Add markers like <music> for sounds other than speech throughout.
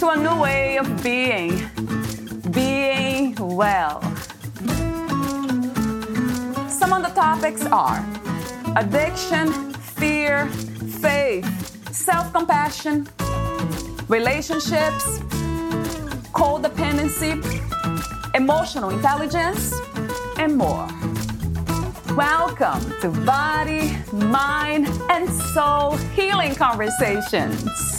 to a new way of being. Being well. Some of the topics are addiction, fear, faith, self compassion, relationships, codependency, emotional intelligence, and more. Welcome to Body, Mind, and Soul Healing Conversations.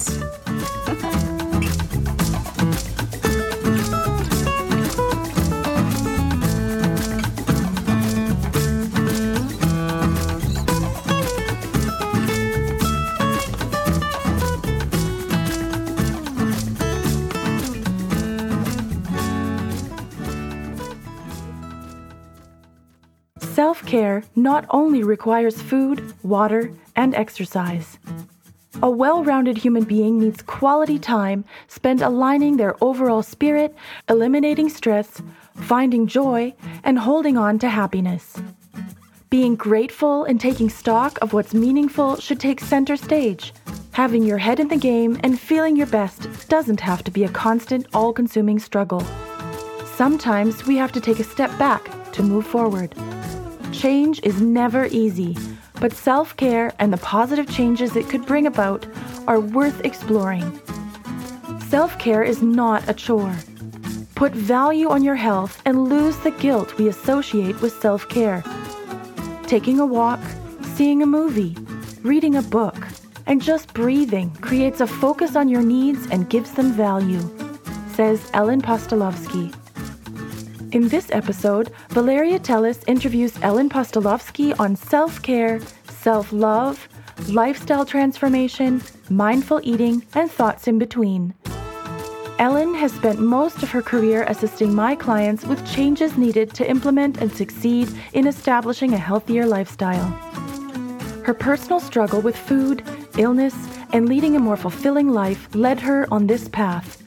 Care not only requires food, water, and exercise. A well rounded human being needs quality time spent aligning their overall spirit, eliminating stress, finding joy, and holding on to happiness. Being grateful and taking stock of what's meaningful should take center stage. Having your head in the game and feeling your best doesn't have to be a constant, all consuming struggle. Sometimes we have to take a step back to move forward. Change is never easy, but self care and the positive changes it could bring about are worth exploring. Self care is not a chore. Put value on your health and lose the guilt we associate with self care. Taking a walk, seeing a movie, reading a book, and just breathing creates a focus on your needs and gives them value, says Ellen Postolowski. In this episode, Valeria Teles interviews Ellen Postolowski on self care, self love, lifestyle transformation, mindful eating, and thoughts in between. Ellen has spent most of her career assisting my clients with changes needed to implement and succeed in establishing a healthier lifestyle. Her personal struggle with food, illness, and leading a more fulfilling life led her on this path.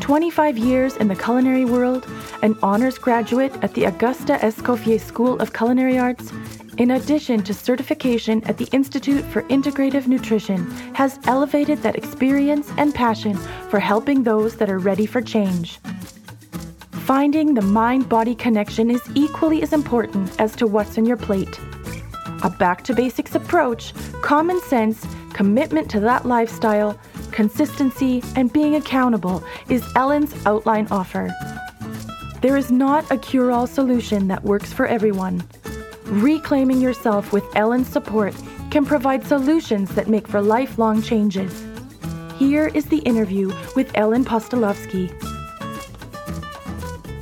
25 years in the culinary world, an honors graduate at the Auguste Escoffier School of Culinary Arts, in addition to certification at the Institute for Integrative Nutrition, has elevated that experience and passion for helping those that are ready for change. Finding the mind body connection is equally as important as to what's on your plate. A back to basics approach, common sense, commitment to that lifestyle, consistency, and being accountable is Ellen's outline offer. There is not a cure all solution that works for everyone. Reclaiming yourself with Ellen's support can provide solutions that make for lifelong changes. Here is the interview with Ellen Postolowski.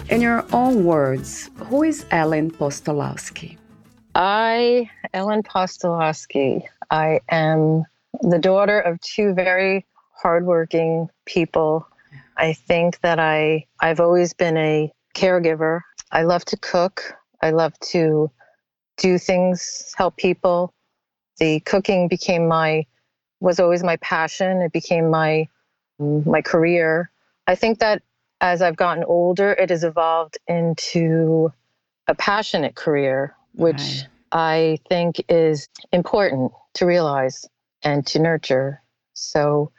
In your own words, who is Ellen Postolowski? I, Ellen Postolowski, I am the daughter of two very hardworking people. I think that I I've always been a caregiver. I love to cook. I love to do things, help people. The cooking became my was always my passion. It became my my career. I think that as I've gotten older, it has evolved into a passionate career, which right. I think is important to realize and to nurture. So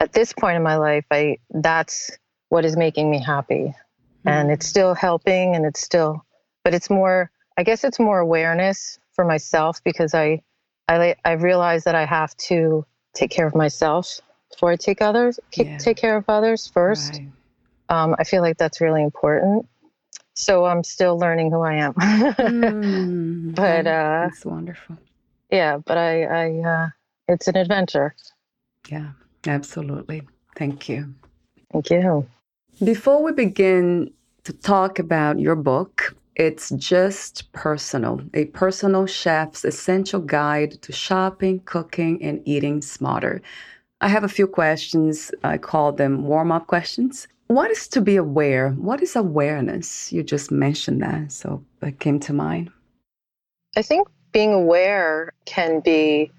at this point in my life, I that's what is making me happy. Mm-hmm. And it's still helping and it's still but it's more I guess it's more awareness for myself because I I I realize that I have to take care of myself before I take others yeah. take care of others first. Right. Um, I feel like that's really important. So I'm still learning who I am. mm, <laughs> but uh, that's wonderful. Yeah, but I, I uh, it's an adventure. Yeah, absolutely. Thank you. Thank you. Before we begin to talk about your book, it's just personal, a personal chef's essential guide to shopping, cooking, and eating smarter. I have a few questions. I call them warm up questions. What is to be aware? What is awareness? You just mentioned that, so that came to mind. I think being aware can be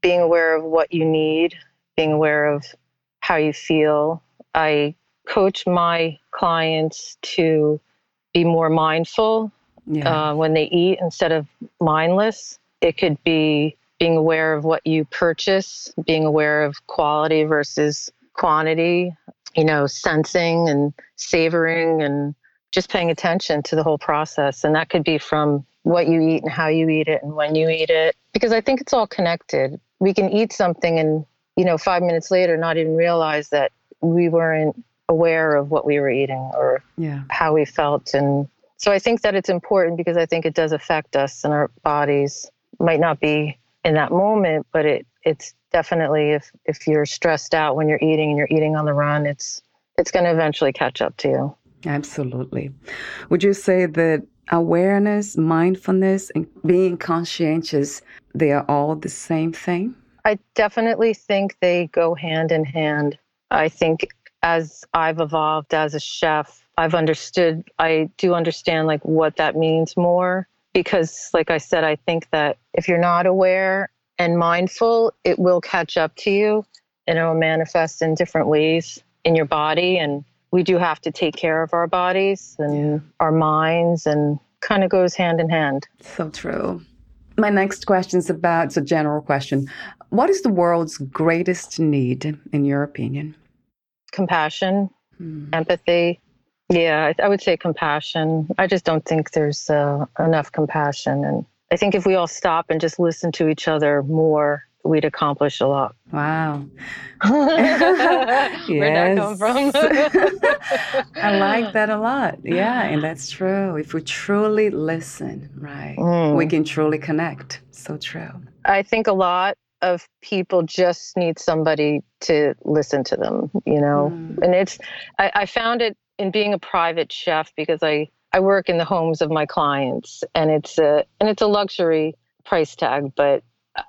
being aware of what you need, being aware of how you feel. I coach my clients to be more mindful yeah. uh, when they eat instead of mindless. It could be being aware of what you purchase, being aware of quality versus quantity, you know, sensing and savoring and just paying attention to the whole process. And that could be from what you eat and how you eat it and when you eat it, because I think it's all connected. We can eat something and, you know, five minutes later not even realize that we weren't aware of what we were eating or yeah. how we felt. And so I think that it's important because I think it does affect us and our bodies. Might not be in that moment, but it it's definitely if if you're stressed out when you're eating and you're eating on the run, it's it's going to eventually catch up to you. Absolutely. Would you say that awareness, mindfulness, and being conscientious, they are all the same thing? I definitely think they go hand in hand. I think as I've evolved as a chef, I've understood, I do understand like what that means more because, like I said, I think that if you're not aware and mindful, it will catch up to you and it will manifest in different ways in your body. And we do have to take care of our bodies and yeah. our minds, and kind of goes hand in hand. So true. My next question is about it's a general question. What is the world's greatest need, in your opinion? Compassion, hmm. empathy, yeah, I, I, would say compassion. I just don't think there's uh, enough compassion. And I think if we all stop and just listen to each other more, we'd accomplish a lot. Wow. <laughs> Where'd that come from? <laughs> I like that a lot. Yeah, and that's true. If we truly listen, right, mm. we can truly connect. So true. I think a lot of people just need somebody to listen to them, you know? Mm. And it's, I, I found it in being a private chef because I I work in the homes of my clients and it's a and it's a luxury price tag, but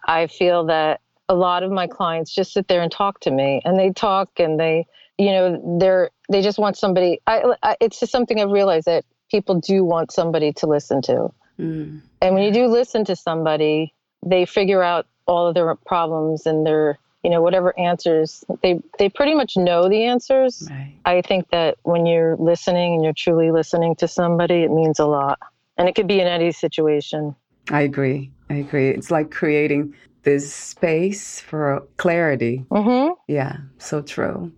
I feel that a lot of my clients just sit there and talk to me and they talk and they you know they're they just want somebody I, I it's just something I've realized that people do want somebody to listen to. Mm. And when you do listen to somebody, they figure out all of their problems and their you know whatever answers they they pretty much know the answers right. i think that when you're listening and you're truly listening to somebody it means a lot and it could be in any situation i agree i agree. It's like creating this space for clarity. Mm-hmm. yeah so true.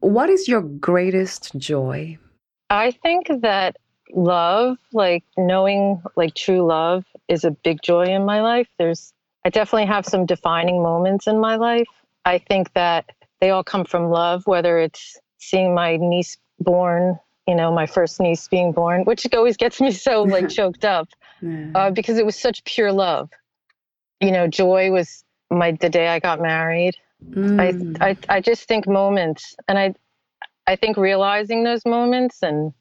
What is your greatest joy? I think that love like knowing like true love is a big joy in my life. There's I definitely have some defining moments in my life. I think that they all come from love, whether it's seeing my niece born, you know, my first niece being born, which always gets me <laughs> so like <laughs> choked up uh, because it was such pure love. You know, joy was my the day I got married. Mm. I, I I just think moments, and I I think realizing those moments and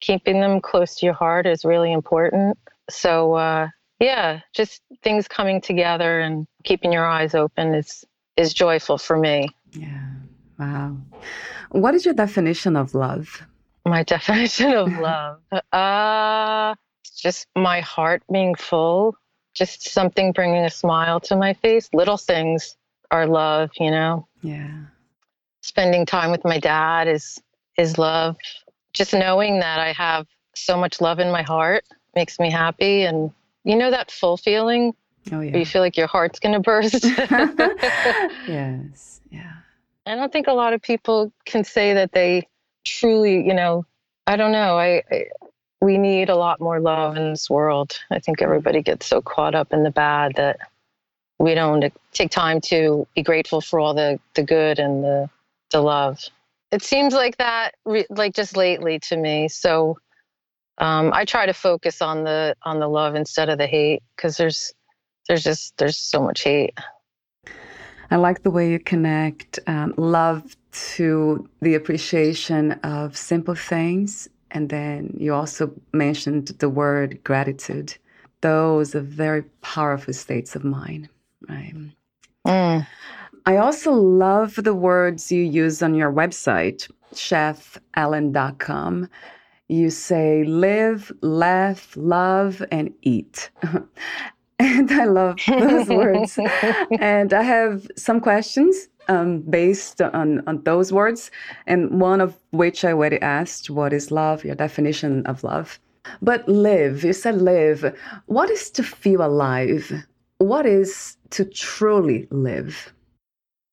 keeping them close to your heart is really important. So uh, yeah, just things coming together and keeping your eyes open is is joyful for me. Yeah. Wow. What is your definition of love? My <laughs> definition of love. Uh just my heart being full, just something bringing a smile to my face. Little things are love, you know. Yeah. Spending time with my dad is is love. Just knowing that I have so much love in my heart makes me happy and you know that full feeling? Oh, yeah. you feel like your heart's going to burst? <laughs> <laughs> yes. Yeah. I don't think a lot of people can say that they truly, you know, I don't know. I, I we need a lot more love in this world. I think everybody gets so caught up in the bad that we don't take time to be grateful for all the the good and the the love. It seems like that like just lately to me. So um, I try to focus on the on the love instead of the hate because there's there's just there's so much hate. I like the way you connect um, love to the appreciation of simple things, and then you also mentioned the word gratitude. Those are very powerful states of mind, right? Mm. I also love the words you use on your website chefellen.com. you say live, laugh, love, and eat. <laughs> and I love those words. <laughs> And I have some questions um, based on, on those words, and one of which I already asked what is love, your definition of love. But live, you said live. What is to feel alive? What is to truly live?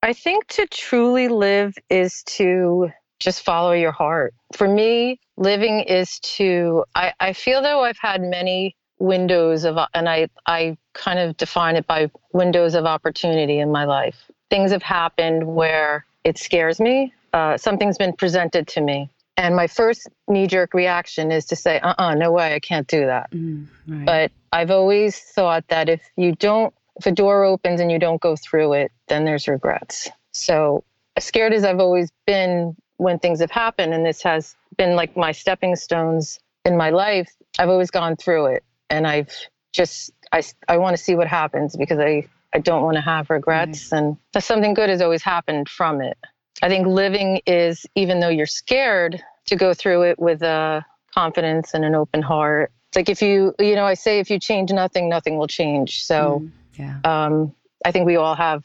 I think to truly live is to just follow your heart. For me, living is to, I, I feel though I've had many windows of, and I, I kind of define it by windows of opportunity in my life. Things have happened where it scares me. Uh, something's been presented to me. And my first knee jerk reaction is to say, uh uh no way, I can't do that. Mm, right. But I've always thought that if you don't, if a door opens and you don't go through it, then there's regrets. So, as scared as I've always been when things have happened, and this has been like my stepping stones in my life, I've always gone through it. And I've just, I, I want to see what happens because I, I don't want to have regrets. Right. And something good has always happened from it. I think living is, even though you're scared, to go through it with a confidence and an open heart. It's like if you, you know, I say if you change nothing, nothing will change. So, mm, yeah. um, I think we all have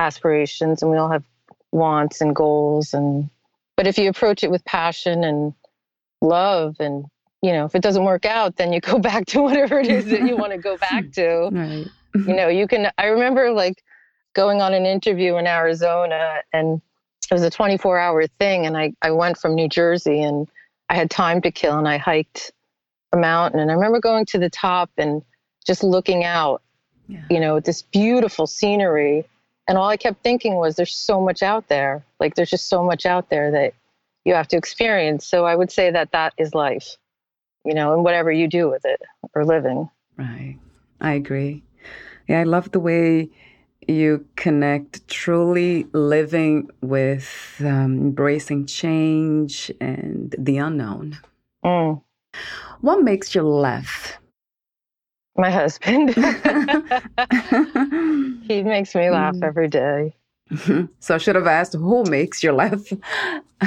aspirations and we all have wants and goals and but if you approach it with passion and love and you know if it doesn't work out then you go <laughs> back to whatever it is that you want to go back <laughs> to right. You mm-hmm. know you can i remember like going on an interview in arizona and it was a 24 hour thing and I, I went from new jersey and i had time to kill and i hiked a mountain and i remember going to the top and just looking out yeah. you know this beautiful scenery and all i kept thinking was there's so much out there. Like there's just so much out there that you have to experience. So i would say that that is life you know and whatever you do with it or living. Right. I agree yeah i love the way you connect truly living with um, embracing change and the unknown. Mm. What makes you laugh? My husband. <laughs> he makes me laugh mm. every day. <laughs> So I should have asked who makes you laugh. <laughs>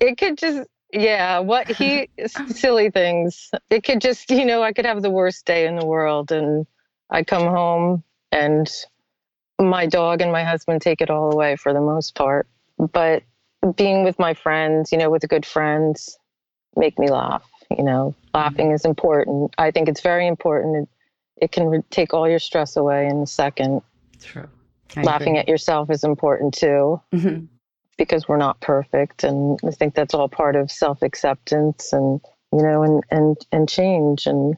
it could just yeah, what he silly things. It could just, you know, I could have the worst day in the world and I come home and my dog and my husband take it all away for the most part. But being with my friends, you know, with good friends, make me laugh. You know, laughing is important. I think it's very important. It, it can re- take all your stress away in a second. True. I laughing agree. at yourself is important too, mm-hmm. because we're not perfect, and I think that's all part of self acceptance and you know, and and and change and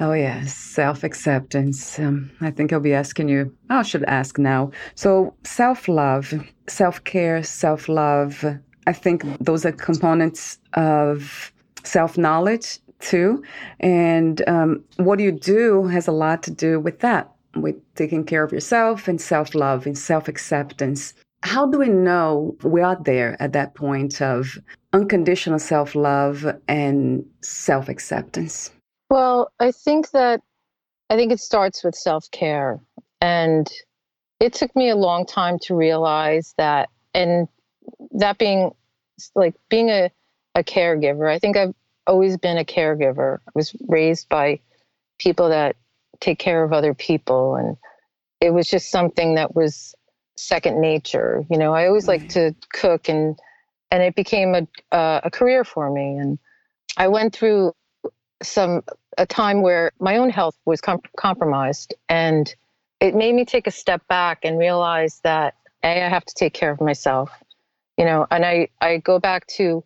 Oh, yes, self acceptance. Um, I think I'll be asking you, I should ask now. So, self love, self care, self love, I think those are components of self knowledge too. And um, what you do has a lot to do with that, with taking care of yourself and self love and self acceptance. How do we know we are there at that point of unconditional self love and self acceptance? Well, I think that I think it starts with self care. And it took me a long time to realize that. And that being like being a, a caregiver, I think I've always been a caregiver. I was raised by people that take care of other people. And it was just something that was second nature. You know, I always right. liked to cook and and it became a, uh, a career for me. And I went through some a time where my own health was compromised and it made me take a step back and realize that a i have to take care of myself you know and i i go back to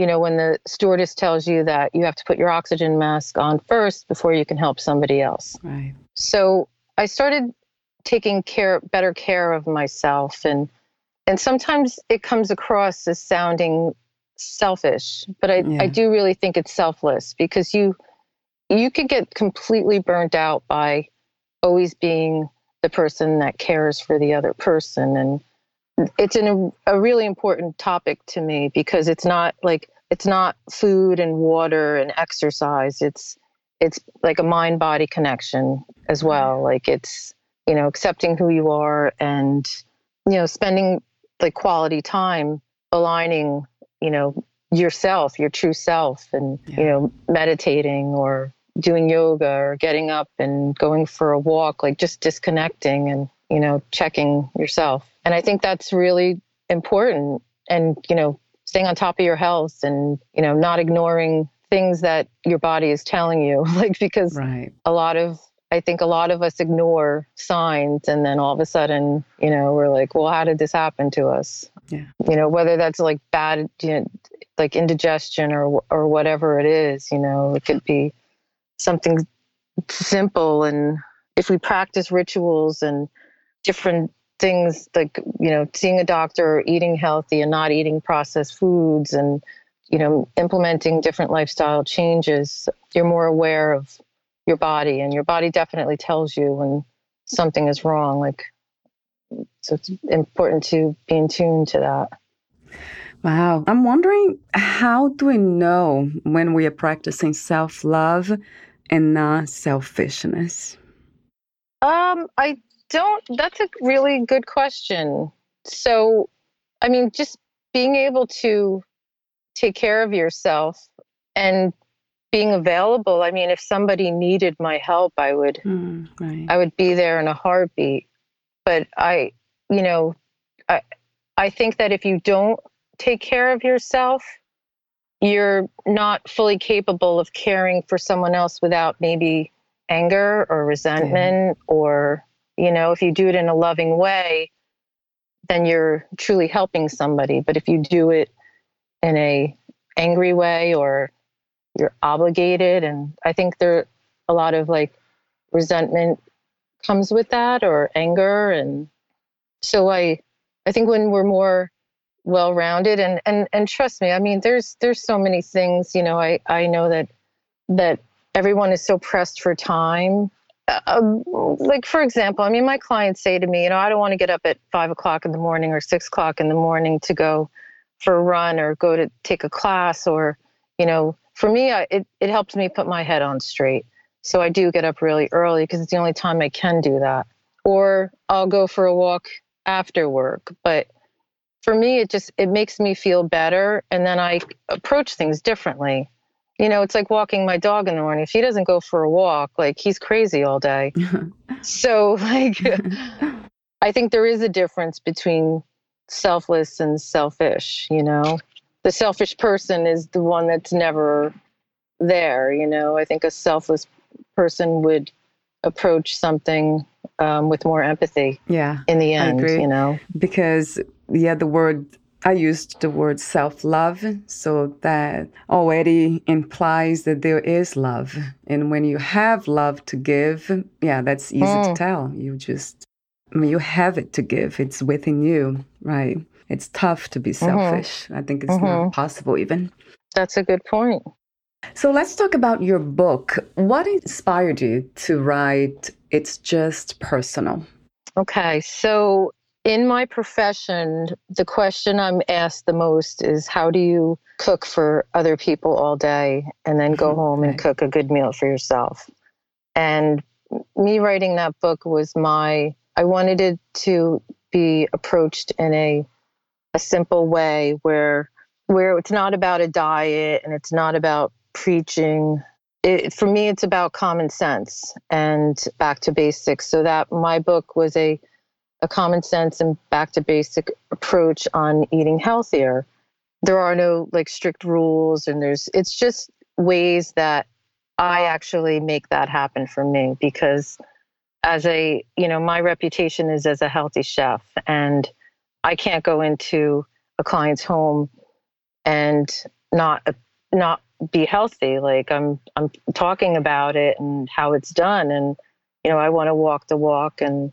you know when the stewardess tells you that you have to put your oxygen mask on first before you can help somebody else. Right. So i started taking care better care of myself and and sometimes it comes across as sounding selfish, but I, yeah. I do really think it's selfless because you you could get completely burnt out by always being the person that cares for the other person. And it's an, a really important topic to me because it's not like it's not food and water and exercise. It's it's like a mind body connection as well. Like it's you know accepting who you are and you know spending like quality time aligning you know, yourself, your true self, and, yeah. you know, meditating or doing yoga or getting up and going for a walk, like just disconnecting and, you know, checking yourself. And I think that's really important. And, you know, staying on top of your health and, you know, not ignoring things that your body is telling you. <laughs> like, because right. a lot of, I think a lot of us ignore signs and then all of a sudden, you know, we're like, well, how did this happen to us? Yeah. You know, whether that's like bad, you know, like indigestion or or whatever it is, you know, it could be something simple. And if we practice rituals and different things like you know seeing a doctor or eating healthy and not eating processed foods and you know implementing different lifestyle changes you're more aware of your body. And your body definitely tells you when something is wrong. Like so it's important to be in tune to that wow i'm wondering how do we know when we are practicing self-love and not selfishness um i don't, that's a really good question. So, I mean, just being able to take care of yourself and being available. I mean, if somebody needed my help, I would, mm, right. I would be there in a heartbeat. But I, you know, I, I think that if you don't take care of yourself, you're not fully capable of caring for someone else without maybe anger or resentment yeah. or you know, if you do it in a loving way, then you're truly helping somebody. But if you do it in a angry way or you're obligated, and I think there are a lot of like resentment comes with that or anger and so i i think when we're more well rounded and and and trust me i mean there's there's so many things you know i i know that that everyone is so pressed for time uh, like for example, I mean, my clients say to me, you know, I don't want to get up at five o'clock in the morning or six o'clock in the morning to go for a run or go to take a class or, you know, for me, I, it it helps me put my head on straight. So I do get up really early because it's the only time I can do that. Or I'll go for a walk after work, but for me, it just it makes me feel better, and then I approach things differently you know, it's like walking my dog in the morning. If he doesn't go for a walk, like he's crazy all day. <laughs> so, like, <laughs> I think there is a difference between selfless and selfish, you know. The selfish person is the one that's never there, you know. I think a selfless person would approach something um, with more empathy. Yeah. In the end, you know. Because yeah, the word I used the word self love, so that already implies that there is love. And when you have love to give, yeah, that's easy mm. to tell. You just, I mean, you have it to give, it's within you, right? It's tough to be mm-hmm. selfish. Mm-hmm. I think it's mm-hmm. not possible, even. That's a good point. So let's talk about your book. What inspired you to write It's Just Personal? Okay, so in my profession, the question I'm asked the most is how do you cook for other people all day and then go mm-hmm. home and cook a good meal for yourself? And me writing that book was my, I wanted it to be approached in a, a simple way where, where it's not about a diet and it's not about preaching. It, for me, it's about common sense and back to basics. So that my book was a a common sense and back to basic approach on eating healthier. There are no like strict rules and there's it's just ways that I actually make that happen for me because as a, you know, my reputation is as a healthy chef and I can't go into a client's home and not not be healthy. Like I'm I'm talking about it and how it's done. And you know I want to walk the walk and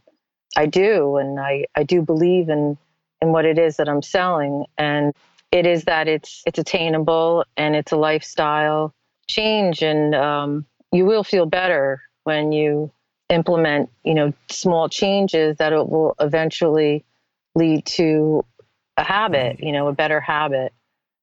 I do, and I, I do believe in in what it is that I'm selling, and it is that it's it's attainable and it's a lifestyle change, and um, you will feel better when you implement, you know, small changes that it will eventually lead to a habit, you know, a better habit.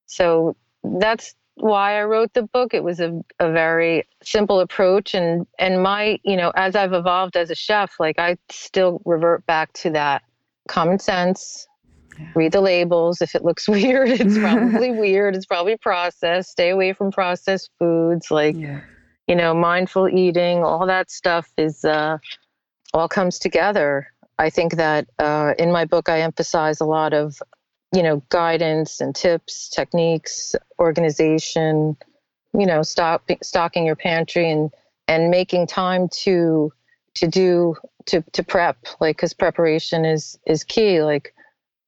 So that's why I wrote the book. It was a, a very simple approach and and my, you know, as I've evolved as a chef, like I still revert back to that common sense Yeah. Read the labels. If it looks <laughs> weird, it's probably <laughs> weird. It's probably processed. Stay away from processed foods like, yeah. you know, mindful eating. All that stuff is uh, all comes together. I think that uh, in my book, I emphasize a lot of, you know, guidance and tips, techniques, organization. You know, stop stocking your pantry and and making time to to do to to prep like because preparation is is key like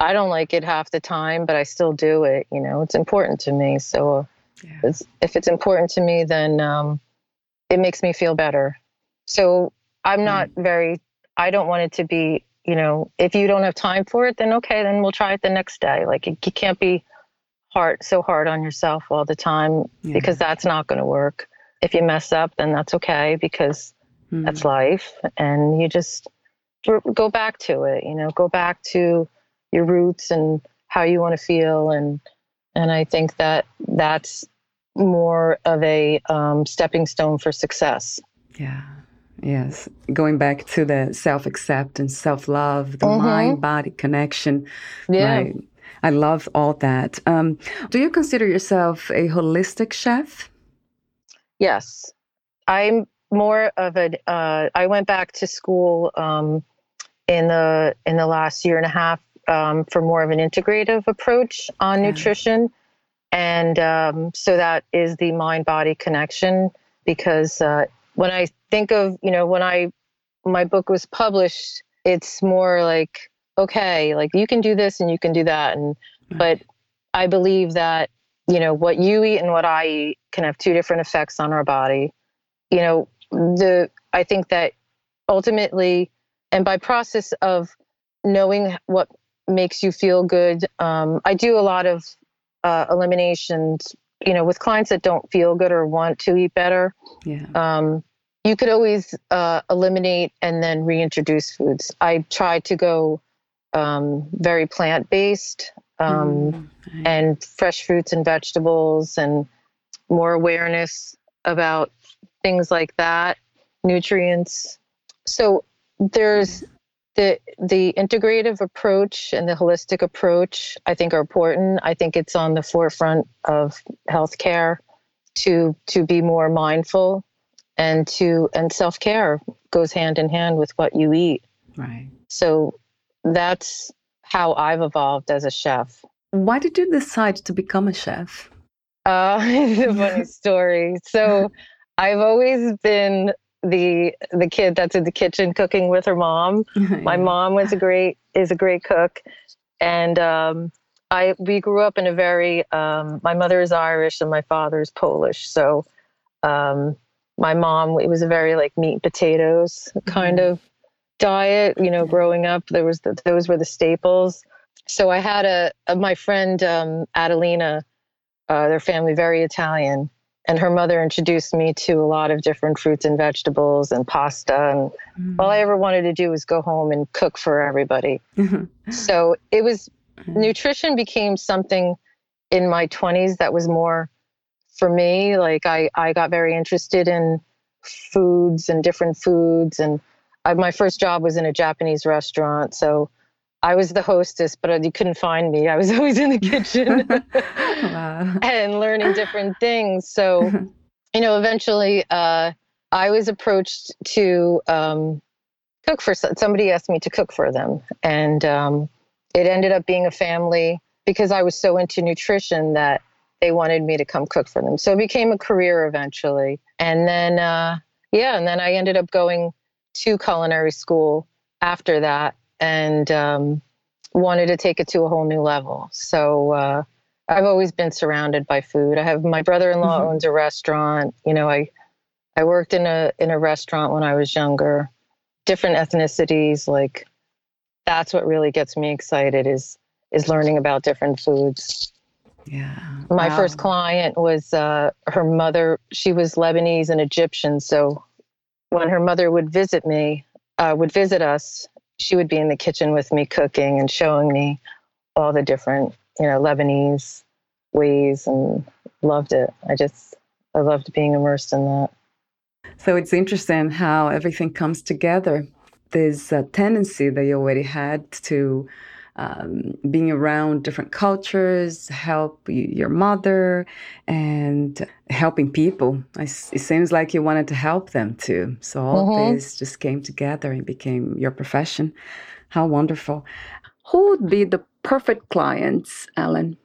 i don't like it half the time but i still do it you know it's important to me so yeah. it's, if it's important to me then um, it makes me feel better so i'm not mm. very i don't want it to be you know if you don't have time for it then okay then we'll try it the next day like you can't be hard so hard on yourself all the time yeah. because that's not going to work if you mess up then that's okay because Mm. That's life. And you just go back to it, you know, go back to your roots and how you want to feel. And, and I think that that's more of a um, stepping stone for success. Yeah. Yes. Going back to the self acceptance, self love, the mm-hmm. mind body connection. Yeah. Right. I love all that. Um, do you consider yourself a holistic chef? Yes. I'm more of a. Uh, I went back to school um, in the in the last year and a half um, for more of an integrative approach on yeah. nutrition, and um, so that is the mind body connection. Because uh, when I think of you know when I my book was published, it's more like okay, like you can do this and you can do that, and but I believe that you know what you eat and what I eat can have two different effects on our body. You know, the I think that ultimately, and by process of knowing what makes you feel good, um, I do a lot of uh, eliminations. You know, with clients that don't feel good or want to eat better. Yeah. Um, you could always uh, eliminate and then reintroduce foods. I try to go um, very plant based um, mm, and fresh fruits and vegetables and more awareness about things like that, nutrients. So there's the the integrative approach and the holistic approach I think are important. I think it's on the forefront of healthcare to to be more mindful and to and self-care goes hand in hand with what you eat. Right. So that's how I've evolved as a chef. Why did you decide to become a chef? Uh, <laughs> it's a funny story. So <laughs> I've always been the the kid that's in the kitchen cooking with her mom. <laughs> My mom was a great is a great cook, and um, I we grew up in a very um, my mother is Irish and my father is Polish, so um, my mom it was a very like meat and potatoes kind mm-hmm. of diet. You know, growing up there was the, those were the staples. So I had a, a my friend um, Adelina, uh, their family very Italian and her mother introduced me to a lot of different fruits and vegetables and pasta. And mm. all i ever wanted to do was go home and cook for everybody. So it was mm. nutrition became something in my 20s that was more for me. Like i i got very interested in foods and different foods. And I, my first job was in a japanese restaurant. So I was the hostess, but you couldn't find me. I was <laughs> always in the kitchen <laughs> <laughs> and learning different things. So, you know, eventually uh, I was approached to um, cook for somebody asked me to cook for them. And um, it ended up being a family because I was so into nutrition that they wanted me to come cook for them. So it became a career eventually. And then, uh, yeah, and then I ended up going to culinary school after that and um, wanted to take it to a whole new level. So uh, I've always been surrounded by food. I have my brother-in-law mm-hmm. owns a restaurant. You know, I I worked in a in a restaurant when I was younger. Different ethnicities, like that's what really gets me excited is is learning about different foods. Yeah. My wow. first client was uh, her mother. She was Lebanese and Egyptian. So when her mother would visit me, uh, would visit us, she would be in the kitchen with me cooking and showing me all the different, you know, Lebanese ways and loved it. I just, I loved being immersed in that. So it's interesting how everything comes together. There's a uh, tendency that you already had to um, being around different cultures, help your mother, and helping people. it seems like you wanted to help them too. So all mm-hmm. this just came together and became your profession. How wonderful. Who would be the perfect clients, Ellen?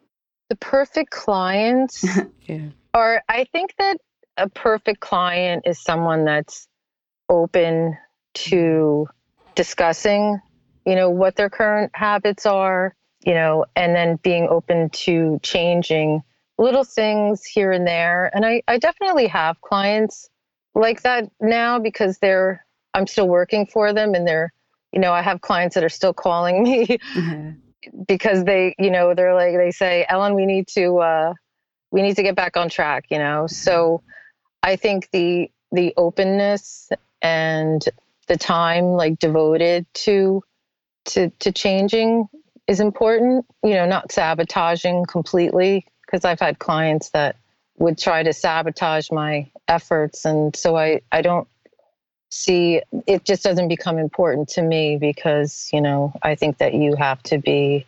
The perfect clients <laughs> yeah. are, I think that a perfect client is someone that's open to discussing, you know, what their current habits are, you know, and then being open to changing little things here and there. And I, I definitely have clients like that now because they're, I'm still working for them and they're, you know, I have clients that are still calling <laughs> me mm-hmm. because they, you know, they're like, they say, Ellen, we need to, uh, we need to get back on track, you know? Mm-hmm. So I think the, the openness and the time like devoted to to to changing is important you know not sabotaging completely because i've had clients that would try to sabotage my efforts and so i i don't see it just doesn't become important to me because you know i think that you have to be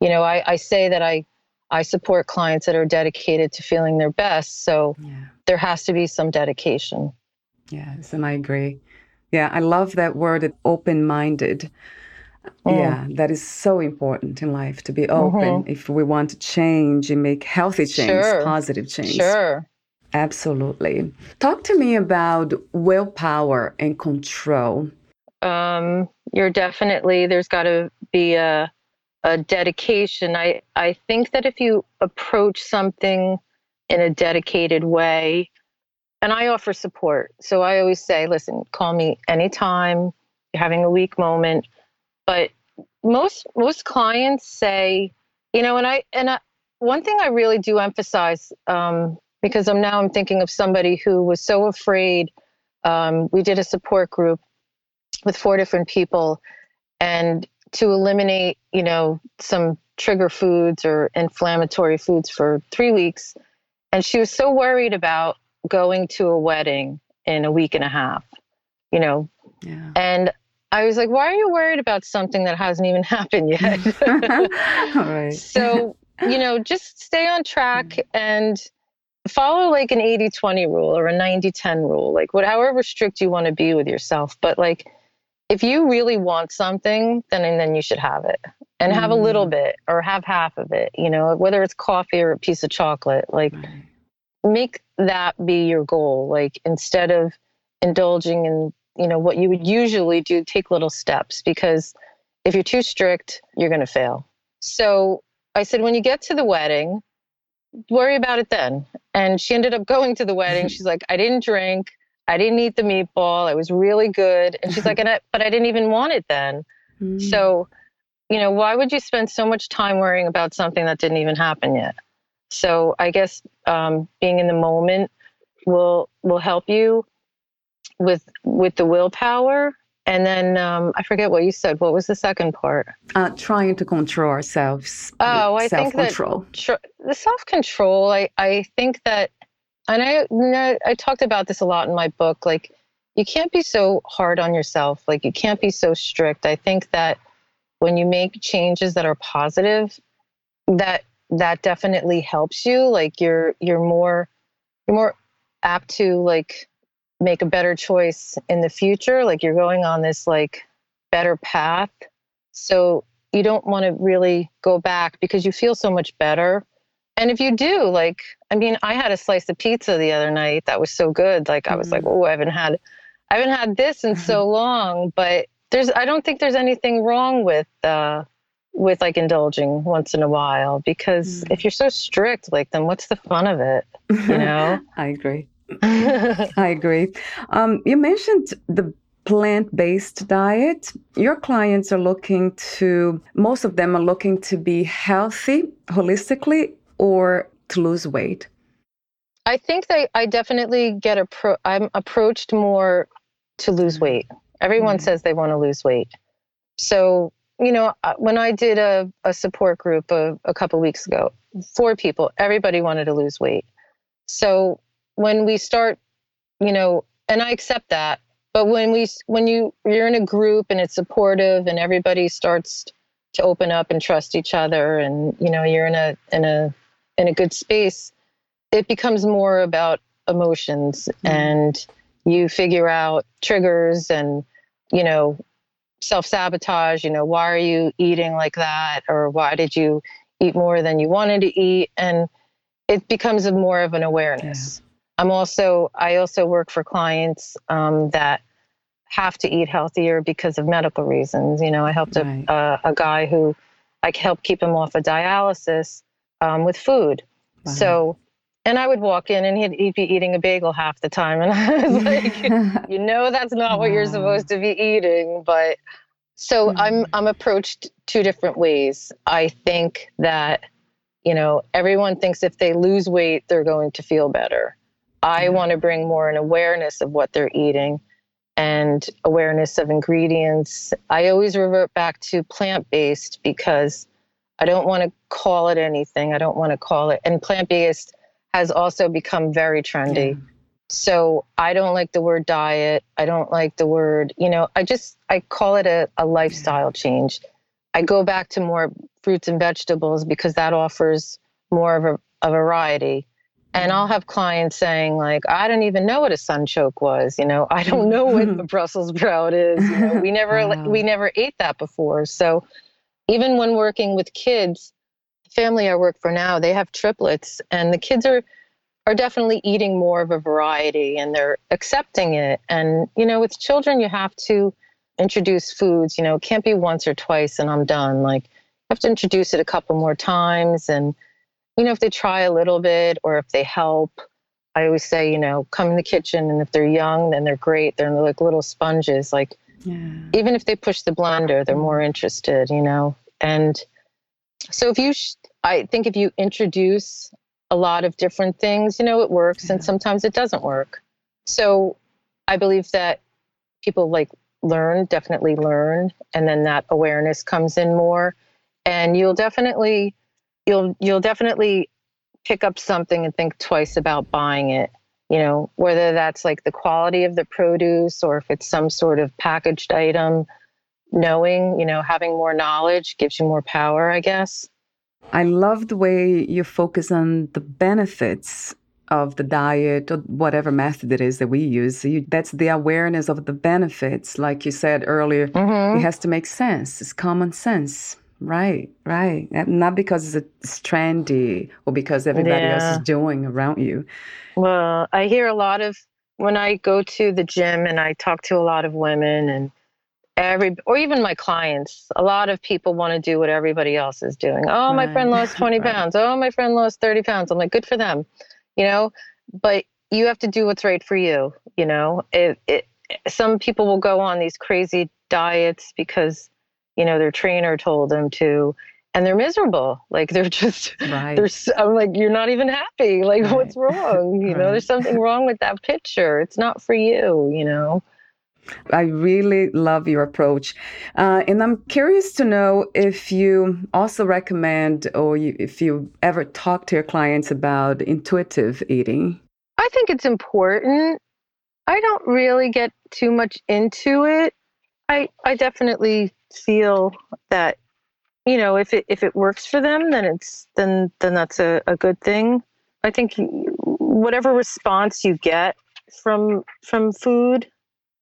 you know i i say that i i support clients that are dedicated to feeling their best so yeah. there has to be some dedication yes and i agree yeah, I love that word, open minded. Oh. Yeah, that is so important in life to be open mm-hmm. if we want to change and make healthy change, sure. positive change. Sure. Absolutely. Talk to me about willpower and control. Um, you're definitely, there's got to be a, a dedication. I, I think that if you approach something in a dedicated way, and I offer support. So I always say, listen, call me anytime you're having a weak moment. But most most clients say, you know, and I and I, one thing I really do emphasize um, because I'm now I'm thinking of somebody who was so afraid. Um, we did a support group with four different people, and to eliminate, you know, some trigger foods or inflammatory foods for three weeks. And she was so worried about going to a wedding in a week and a half, you know. Yeah. And I was like, why are you worried about something that hasn't even <laughs> happened yet? <laughs> Right. So, you know, just stay on track mm. and follow like an 80 20 rule or a 90 10 rule, like what, however strict you want to be with yourself. But like, if you really want something, then and then you should have it and have a little mm. bit or have half of it, you know, whether it's coffee or a piece of chocolate. Like, right make that be your goal like instead of indulging in you know what you would usually do take little steps because if you're too strict you're going to fail. So i said when you get to the wedding worry about it then. And she ended up <laughs> going to the wedding. She's like i didn't drink. I didn't eat the meatball. It was really good. And she's like and I, but i didn't even want it then. Mm. so you know why would you spend so much time worrying about something that didn't even happen yet? So I guess um, being in the moment will will help you with with the willpower. And then um, I forget what you said. What was the second part? Uh, trying to control ourselves. Oh, I think that tr- the self control. I I think that, and I you know, I talked about this a lot in my book. Like you can't be so hard on yourself. Like you can't be so strict. I think that when you make changes that are positive, that that definitely helps you like you're you're more you're more apt to like make a better choice in the future like you're going on this like better path. So you don't want to really go back because you feel so much better. And if you do like i mean i had a slice of pizza the other night that was so good. Like i was mm-hmm. like oh i haven't had i haven't had this in so <laughs> long. But there's i don't think there's anything wrong with uh with like indulging once in a while because mm. if you're so strict like then what's the fun of it you <laughs> know? I agree <laughs> i agree. Um, you mentioned the plant-based diet. Your clients are looking to most of them are looking to be healthy holistically or to lose weight. I think that i definitely get appro- i'm approached more to lose weight. Everyone mm. says they want to lose weight. So you know, uh, when I did a, a support group a, a couple weeks ago, four people, everybody wanted to lose weight. So when we start, you know, and I accept that, but when we when you you're in a group and it's supportive and everybody starts to open up and trust each other and you know you're in a in a in a good space it becomes more about emotions mm. and you figure out triggers and you know self-sabotage you know why are you eating like that or why did you eat more than you wanted to eat and it becomes a more of an awareness yeah. I'm also i also work for clients um, that have to eat healthier because of medical reasons you know i helped right. a, uh, a guy who i helped keep him off of dialysis um, with food wow. so and I would walk in and he'd, he'd, be eating a bagel half the time. And <laughs> I was <laughs> like, you know, that's not what you're supposed to be eating. But so mm-hmm. I'm, I'm approached two different ways. I think that, you know, everyone thinks if they lose weight, they're going to feel better. I mm-hmm. want to bring more an awareness of what they're eating and awareness of ingredients. I always revert back to plant based because I don't want to call it anything. I don't want to call it, and plant based has also become very trendy. Yeah. So I don't like the word diet. I don't like the word, you know, I just, I call it a, a lifestyle change. I go back to more fruits and vegetables because that offers more of a, a variety. And I'll have clients saying, like, I don't even know what a sunchoke was. You know, I don't know what a <laughs> Brussels sprout is. You know, we never, wow. we never ate that before. So even when working with kids, the family I work for now, they have triplets, and the kids are are definitely eating more of a variety, and they're accepting it. And you know, with children, you have to introduce foods. You know, it can't be once or twice and I'm done. Like you have to introduce it a couple more times, and you know, if they try a little bit or if they help. I always say, you know, come in the kitchen, and if they're young, then they're great. They're like little sponges. Like, yeah. even if they push the blender, they're more interested, you know. And so if you, sh- I think if you introduce a lot of different things, you know, it works yeah. and sometimes it doesn't work. So I believe that people like learn, definitely learn, and then that awareness comes in more. And you'll definitely, you'll, you'll definitely pick up something and think twice about buying it. You know, whether that's like the quality of the produce or if it's some sort of packaged item knowing, you know, having more knowledge gives you more power, I guess. I love the way you focus on the benefits of the diet or whatever method it is that we use. You, that's the awareness of the benefits. Like you said earlier, mm-hmm. it has to make sense. It's common sense. Right, right. Not because it's trendy or because everybody yeah. else is doing around you. Well, I hear a lot of when I go to the gym and I talk to a lot of women and every or even my clients a lot of people want to do what everybody else is doing oh my friend lost <laughs> 20 right. pounds oh my friend lost 30 pounds i'm like good for them you know but you have to do what's right for you you know it, it some people will go on these crazy diets because you know their trainer told them to and they're miserable like they're <laughs> just right. they're i'm like you're not even happy like right. what's wrong you right. know there's something wrong with that picture it's not for you you know I really love your approach. Uh, and I'm curious to know if you also recommend or you, if you ever talk to your clients about intuitive eating. I think it's important. I don't really get too much into it. I, I definitely feel that you know if it if it works for them then it's then then that's a, a good thing i think whatever response you get from from food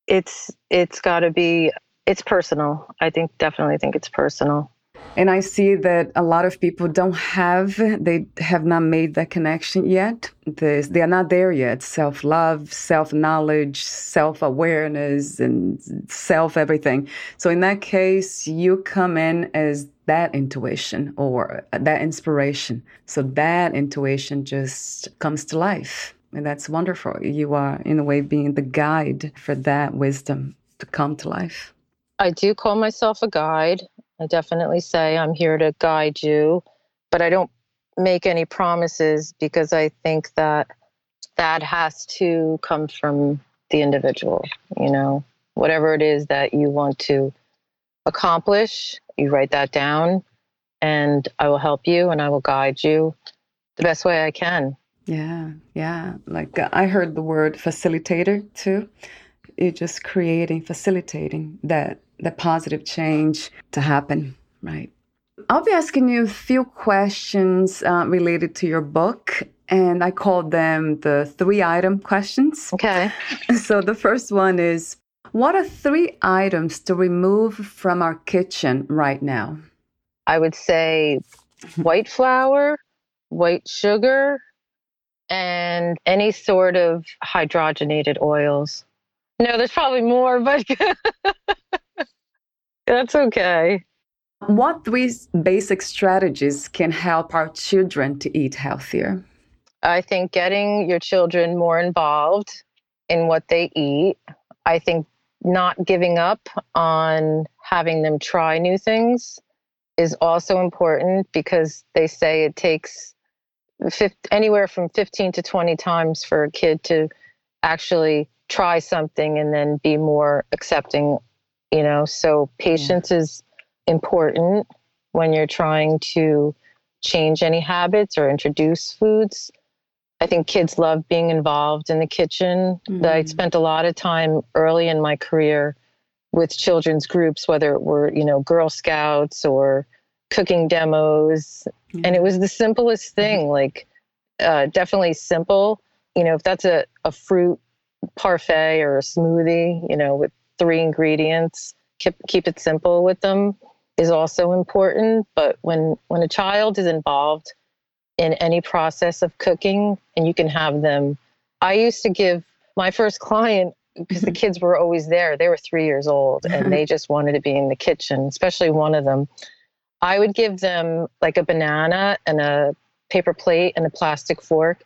it's it's got to be it's personal. I think definitely think it's personal. And I see that a lot of people don't have, they have not made that connection yet. This, they are not there yet. Self love, self knowledge, self awareness, and self everything. So, in that case, you come in as that intuition or that inspiration. So, that intuition just comes to life. And that's wonderful. You are, in a way, being the guide for that wisdom to come to life. I do call myself a guide. I definitely say I'm here to guide you, but I don't make any promises because I think that that has to come from the individual, you know, whatever it is that you want to accomplish, you write that down and I will help you and I will guide you the best way I can. Yeah, yeah. Like uh, I heard the word facilitator too. You're just creating, facilitating that that positive change to happen, right? I'll be asking you a few questions uh, related to your book, and I call them the three item questions. Okay. <laughs> So the first one is What are three items to remove from our kitchen right now? I would say white flour, white sugar, and any sort of hydrogenated oils. No, there's probably more, but <laughs> that's okay. What three basic strategies can help our children to eat healthier? I think getting your children more involved in what they eat. I think not giving up on having them try new things is also important because they say it takes 50, anywhere from 15 to 20 times for a kid to actually try something and then be more accepting, you know. So patience yeah. is important when you're trying to change any habits or introduce foods. I think kids love being involved in the kitchen. Mm-hmm. I spent a lot of time early in my career with children's groups, whether it were, you know, Girl Scouts or cooking demos. Mm-hmm. And it was the simplest mm-hmm. thing, like uh, definitely simple. You know, if that's a, a fruit parfait or a smoothie, you know, with three ingredients, keep, keep it simple with them is also important. But when, when a child is involved in any process of cooking and you can have them, I used to give my first client because the kids were always there. They were three years old and mm-hmm. they just wanted to be in the kitchen, especially one of them. I would give them like a banana and a paper plate and a plastic fork.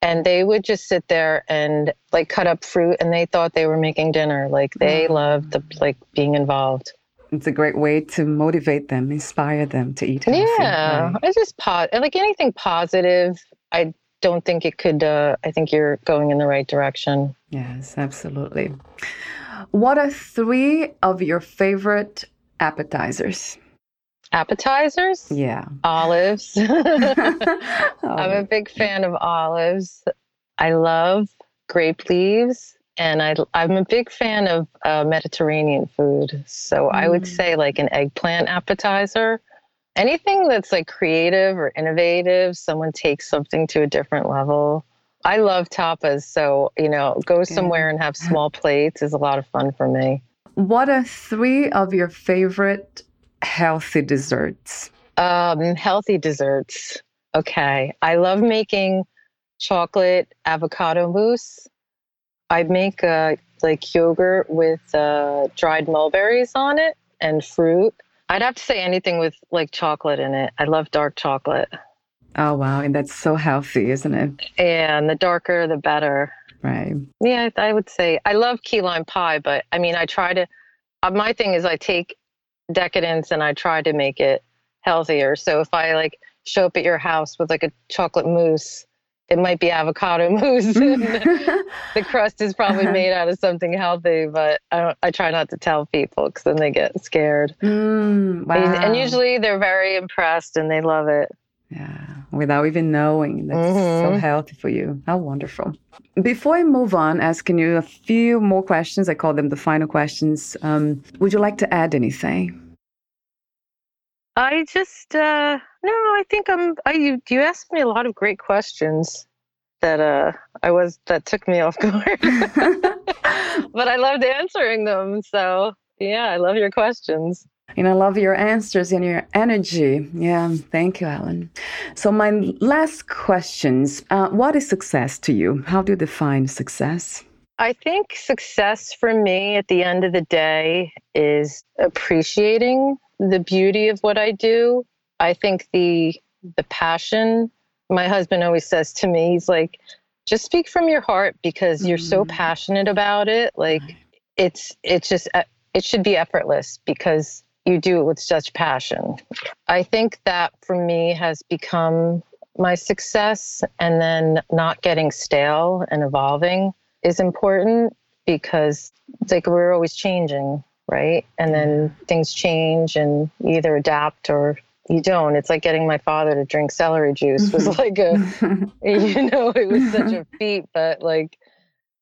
And they would just sit there and like cut up fruit and they thought they were making dinner. Like they loved the like being involved. It's a great way to motivate them, inspire them to eat healthy. Yeah, right? it's just po- like anything positive. I don't think it could. Uh, I think you're going in the right direction. Yes, absolutely. What are three of your favorite appetizers? Appetizers. Yeah. Olives. <laughs> I'm a <laughs> big fan of olives. I love grape leaves. And I, I'm a big fan of uh, Mediterranean food. So mm. I would mm. say like an eggplant appetizer. Anything that's like creative or innovative, someone takes something to a different level. I love tapas. So, you know, go somewhere and have small plates is a lot of fun for me. What are three of your favorite healthy desserts? Um, healthy desserts. Okay. I love making chocolate avocado mousse. I make uh, like yogurt with uh, dried mulberries on it and fruit. I'd have to say anything with like chocolate in it. I love dark chocolate. Oh, wow. And that's so healthy, isn't it? And the darker, the better. Right. Yeah, I would say I love key lime pie, but I mean, I try to. Uh, my thing is, I take decadence and I try to make it healthier. So if I like show up at your house with like a chocolate mousse, it might be avocado <laughs> mousse. <laughs> the crust is probably uh-huh. made out of something healthy, but I, I try not to tell people because then they get scared. Mm, wow. And usually they're very impressed and they love it. Yeah, without even knowing. That's mm-hmm. so healthy for you. How wonderful. Before I move on, asking you a few more questions, I call them the final questions. Um, would you like to add anything? I just uh, no, I think I'm. I you you asked me a lot of great questions that uh I was that took me off <laughs> guard, <laughs> but I loved answering them. So yeah, I love your questions. And I love your answers and your energy. Yeah, thank you, Ellen. So, my last questions uh, What is success to you? How do you define success? I think success for me at the end of the day is appreciating the beauty of what I do. I think the the passion my husband always says to me, he's like, just speak from your heart because you're mm. so passionate about it. Like it's it's just uh, it should be effortless because you do it with such passion. I think that for me has become my success, and then not getting stale and evolving is important because it's like we're always changing, right? And then things change, and you either adapt or you don't. It's like getting my father to drink celery juice was mm-hmm. like a, <laughs> <laughs> you know, it was such a <laughs> feat, but like,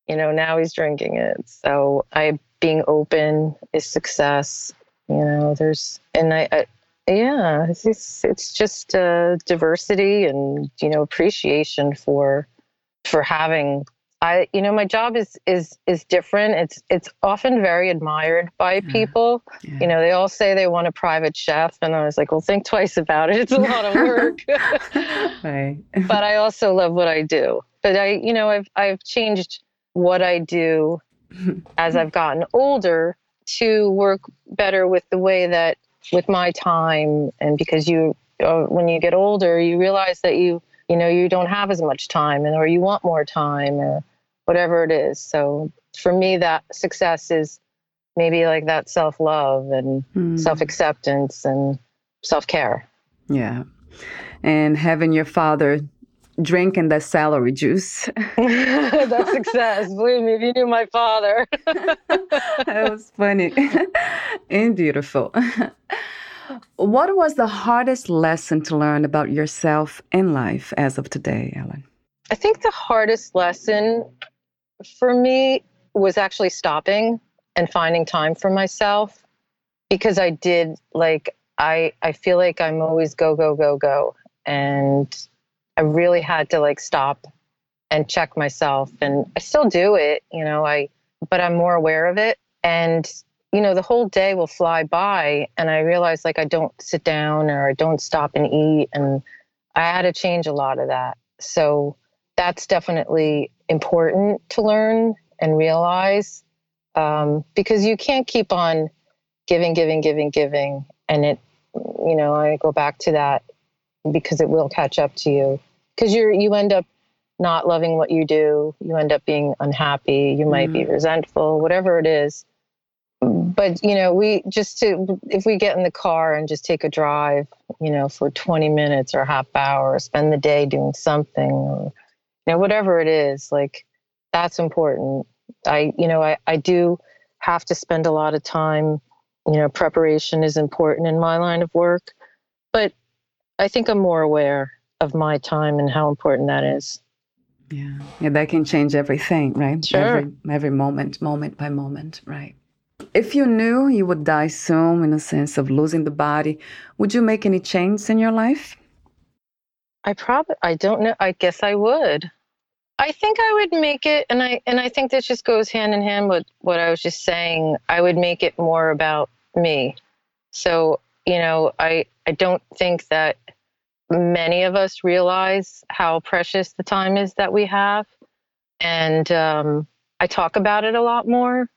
you know, now he's drinking it. So I being open is success you know there's and I, I yeah, it's it's just uh, diversity and you know appreciation for for having. I you know my job is is is different. It's it's often very admired by people. Yeah. You know they all say they want a private chef, and I was like, well, think twice about it. It's a lot of <laughs> work. right. <laughs> <laughs> but I also love what I do. But I you know I've I've changed what I do as I've gotten older to work better with the way that with my time. And because you uh, when you get older you realize that you you know you don't have as much time and or you want more time or whatever it is. So for me that success is maybe like that self-love and mm. self-acceptance and self-care. Yeah. And having your father drinking the celery juice. <laughs> That's success. Believe me, if you knew my father. <laughs> that was funny <laughs> and beautiful. what was the hardest lesson to learn about yourself and life as of today, Ellen? I think the hardest lesson for me was actually stopping and finding time for myself because I did like I I feel like I'm always go go go go and I really had to like stop and check myself. And I still do it, you know, I, but I'm more aware of it. And, you know, the whole day will fly by and I realize like I don't sit down or I don't stop and eat. And I had to change a lot of that. So that's definitely important to learn and realize um, because you can't keep on giving, giving, giving, giving. And it, you know, I go back to that because it will catch up to you. Because you're you end up not loving what you do. You end up being unhappy. You might mm-hmm. be resentful whatever it is. But you know we just to if we get in the car and just take a drive you know for 20 minutes or half hour or spend the day doing something or you know whatever it is like that's important. I you know i, I do have to spend a lot of time you know preparation is important in my line of work. But i think i'm more aware of my time and how important that is. Yeah, yeah, that can change everything, right? Sure. Every every moment, moment by moment, right? If you knew you would die soon, in a sense of losing the body, would you make any change in your life? I probably, I don't know. I guess I would. I think I would make it, and I and I think this just goes hand in hand with what I was just saying. I would make it more about me. So you know, I I don't think that many of us realize how precious the time is that we have. And um, I talk about it a lot more,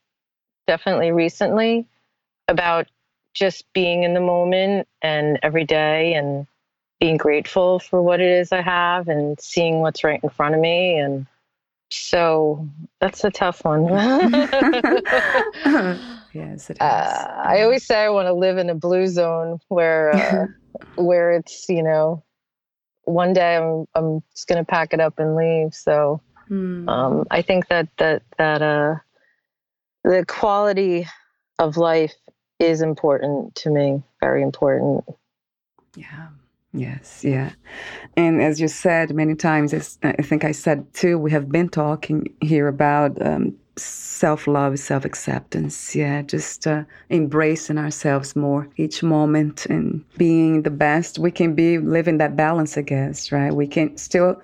definitely recently, about just being in the moment and every day and being grateful for what it is I have and seeing what's right in front of me. And so that's a tough one. <laughs> <laughs> <laughs> yes, it is. Uh, I always say I want to live in a blue zone where uh, <laughs> where it's you know one day I'm I'm just gonna pack it up and leave. So hmm. um, I think that that that uh, the quality of life is important to me. Very important. Yeah. Yes, yeah. And as you said many times, I think I said too, we have been talking here about um, self love, self acceptance. Yeah, just uh, embracing ourselves more each moment and being the best we can be, living that balance, I guess, right? We can still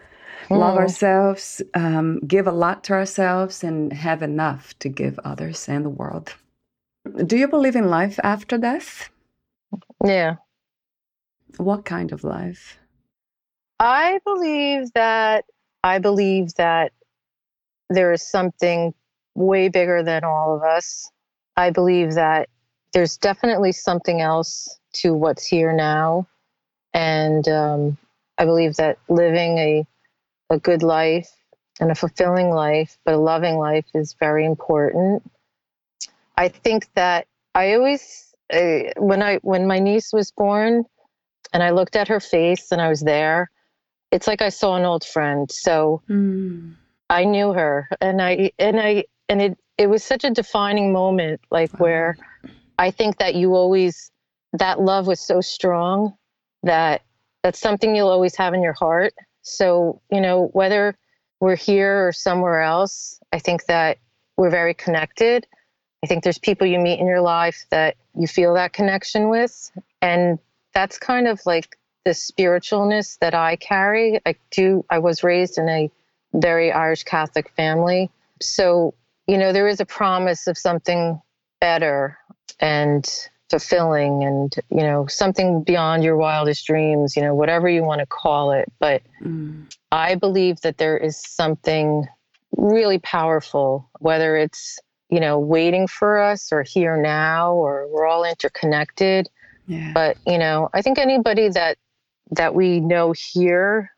mm. love ourselves, um, give a lot to ourselves, and have enough to give others and the world. Do you believe in life after death? Yeah. What kind of life? I believe that I believe that there is something way bigger than all of us. I believe that there's definitely something else to what's here now. And um, I believe that living a, a good life and a fulfilling life, but a loving life is very important. I think that I always, uh, when I when my niece was born, and I looked at her face and I was there, it's like I saw an old friend. So mm. I knew her, and I and I and it it was such a defining moment like where i think that you always that love was so strong that that's something you'll always have in your heart so you know whether we're here or somewhere else i think that we're very connected i think there's people you meet in your life that you feel that connection with and that's kind of like the spiritualness that I carry. I do, I was raised in a very Irish Catholic family. So, you know, there is a promise of something better and fulfilling and, you know, something beyond your wildest dreams, you know, whatever you want to call it. But mm. I believe that there is something really powerful, whether it's, you know, waiting for us or here now or we're all interconnected. Yeah. But, you know, I think anybody that that we know here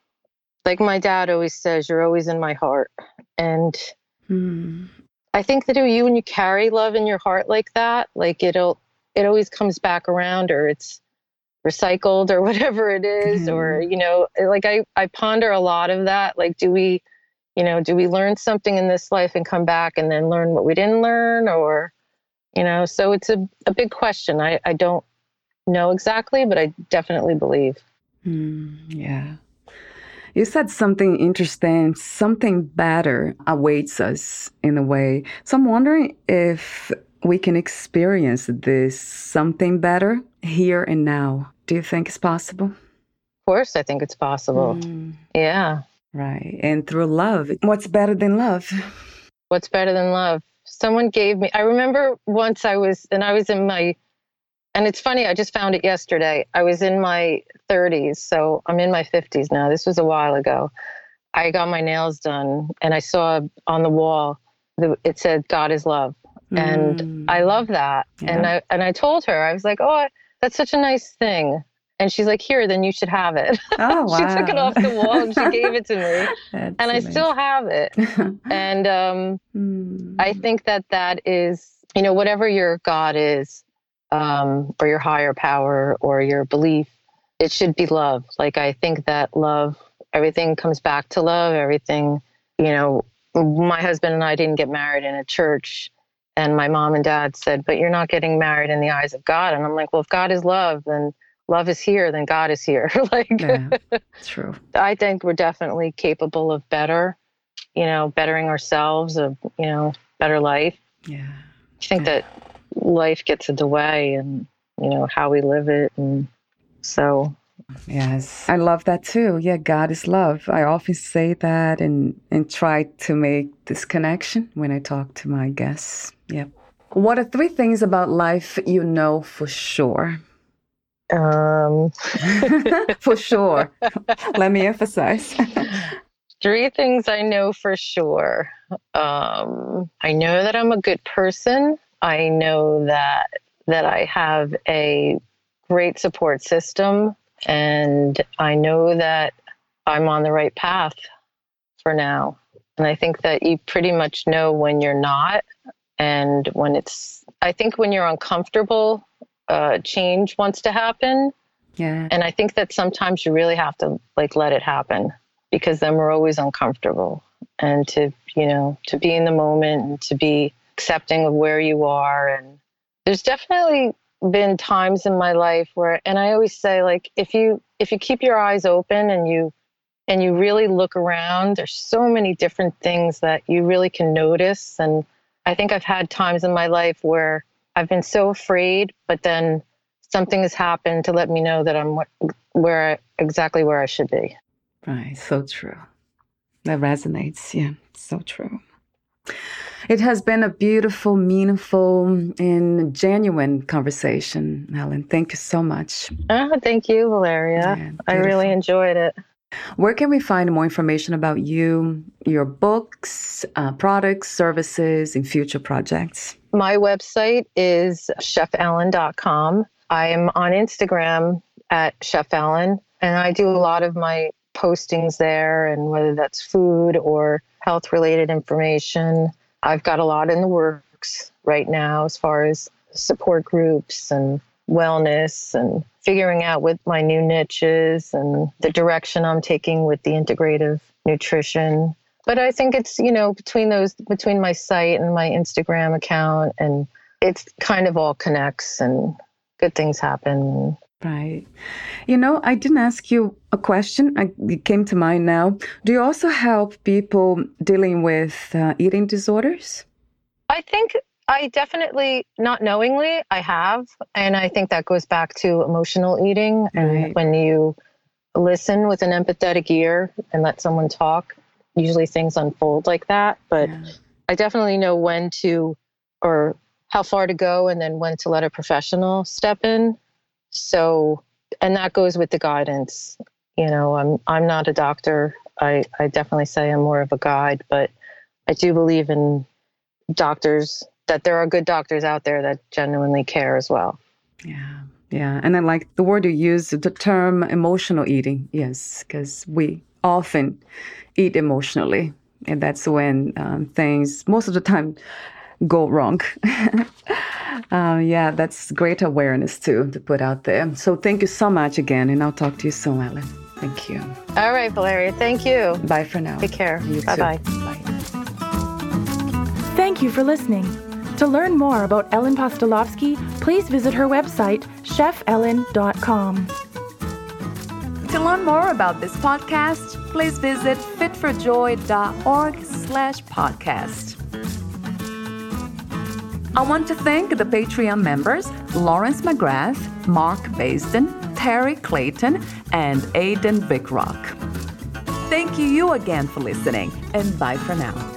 like my dad always says, you're always in my heart. And mm. I think that you, when you carry love in your heart like that, like it'll, it always comes back around or it's recycled or <laughs> whatever it is. Mm. Or, you know, like I, I ponder a lot of that. Like, do we, you know, do we learn something in this life and come back and then learn what we didn't learn or, you know, so it's a, a big question. I, I don't know exactly, but I definitely believe. Mm, yeah. You said something interesting, something better awaits us in a way. So I'm wondering if we can experience this something better here and now. Do you think it's possible? Of course, I think it's possible. Mm. Yeah. Right. And through love. What's better than love? What's better than love? Someone gave me, I remember once I was, and I was in my and it's funny, I just found it yesterday. I was in my 30s, so I'm in my 50s now. This was a while ago. I got my nails done and I saw on the wall it said God is love. And mm. I love that. Yeah. And I and I told her, I was like, "Oh, that's such a nice thing." And she's like, "Here, then you should have it." Oh, wow. <laughs> she took it off the wall and she gave it to me, <laughs> and amazing. I still have it. <laughs> and um, mm. I think that that is, you know, whatever your God is, um, or your higher power or your belief. It should be love. Like I think that love, everything comes back to love. Everything, you know, my husband and I didn't get married in a church. And my mom and dad said, but you're not getting married in the eyes of God. And I'm like, well, if God is love, then love is here, then God is here. <laughs> like, yeah, true. I think we're definitely capable of better, you know, bettering ourselves, of, you know, better life. Yeah. I think yeah. that life gets in the way and you know how we live it and so. Yes. I love that too. Yeah god is love. I often say that and and try to make this connection when i talk to my guests. Yep. What are three things about life you know for sure? Um. <laughs> For sure. Let me emphasize. <laughs> Three things i know for sure. Um i know that i'm a good person I know that that I have a great support system and I know that I'm on the right path for now. And I think that you pretty much know when you're not and when it's I think when you're uncomfortable, uh, change wants to happen. Yeah. And I think that sometimes you really have to like let it happen because then we're always uncomfortable. And to, you know, to be in the moment and to be accepting of where you are. And there's definitely been times in my life where, and I always say, like, if you if you keep your eyes open and you and you really look around, there's so many different things that you really can notice. And I think I've had times in my life where I've been so afraid, but then something has happened to let me know that I'm where exactly where I should be. Right. So true. That resonates. Yeah. So true. It has been a beautiful, meaningful, and genuine conversation, Helen. Thank you so much. Oh, thank you, Valeria. Yeah, I really enjoyed it. Where can we find more information about you, your books, uh, products, services, and future projects? My website is chefellen.com. I am on Instagram at Chef Ellen, and I do a lot of my postings there, and whether that's food or health related information. I've got a lot in the works right now as far as support groups and wellness and figuring out what my new niches and the direction I'm taking with the integrative nutrition. But I think it's, you know, between those, between my site and my Instagram account, and it's kind of all connects and good things happen. Right. You know, I didn't ask you a question. I, it came to mind now. Do you also help people dealing with uh, eating disorders? I think I definitely, not knowingly, I have. And I think that goes back to emotional eating. And Right. when you listen with an empathetic ear and let someone talk, usually things unfold like that. But Yeah. I definitely know when to or how far to go and then when to let a professional step in. So, and that goes with the guidance. You know, I'm I'm not a doctor. I I definitely say I'm more of a guide, but I do believe in doctors that there are good doctors out there that genuinely care as well. Yeah. Yeah. And I like the word you use, the term emotional eating. Yes. Because we often eat emotionally. And that's when um, things, most of the time, go wrong. <laughs> um, yeah, that's great awareness too to put out there. So thank you so much again. And I'll talk to you soon, Ellen. Thank you. All right, Valeria, thank you. Bye for now. Take care. You. Bye-bye. Bye. Thank you for listening. To learn more about Ellen Postolowski, please visit her website, chefellen.com. To learn more about this podcast, please visit fitforjoy.org slash podcast. I want to thank the Patreon members Lawrence McGrath, Mark Basden, Terry Clayton, and Aidan Vickrock. Thank you again for listening, and bye for now.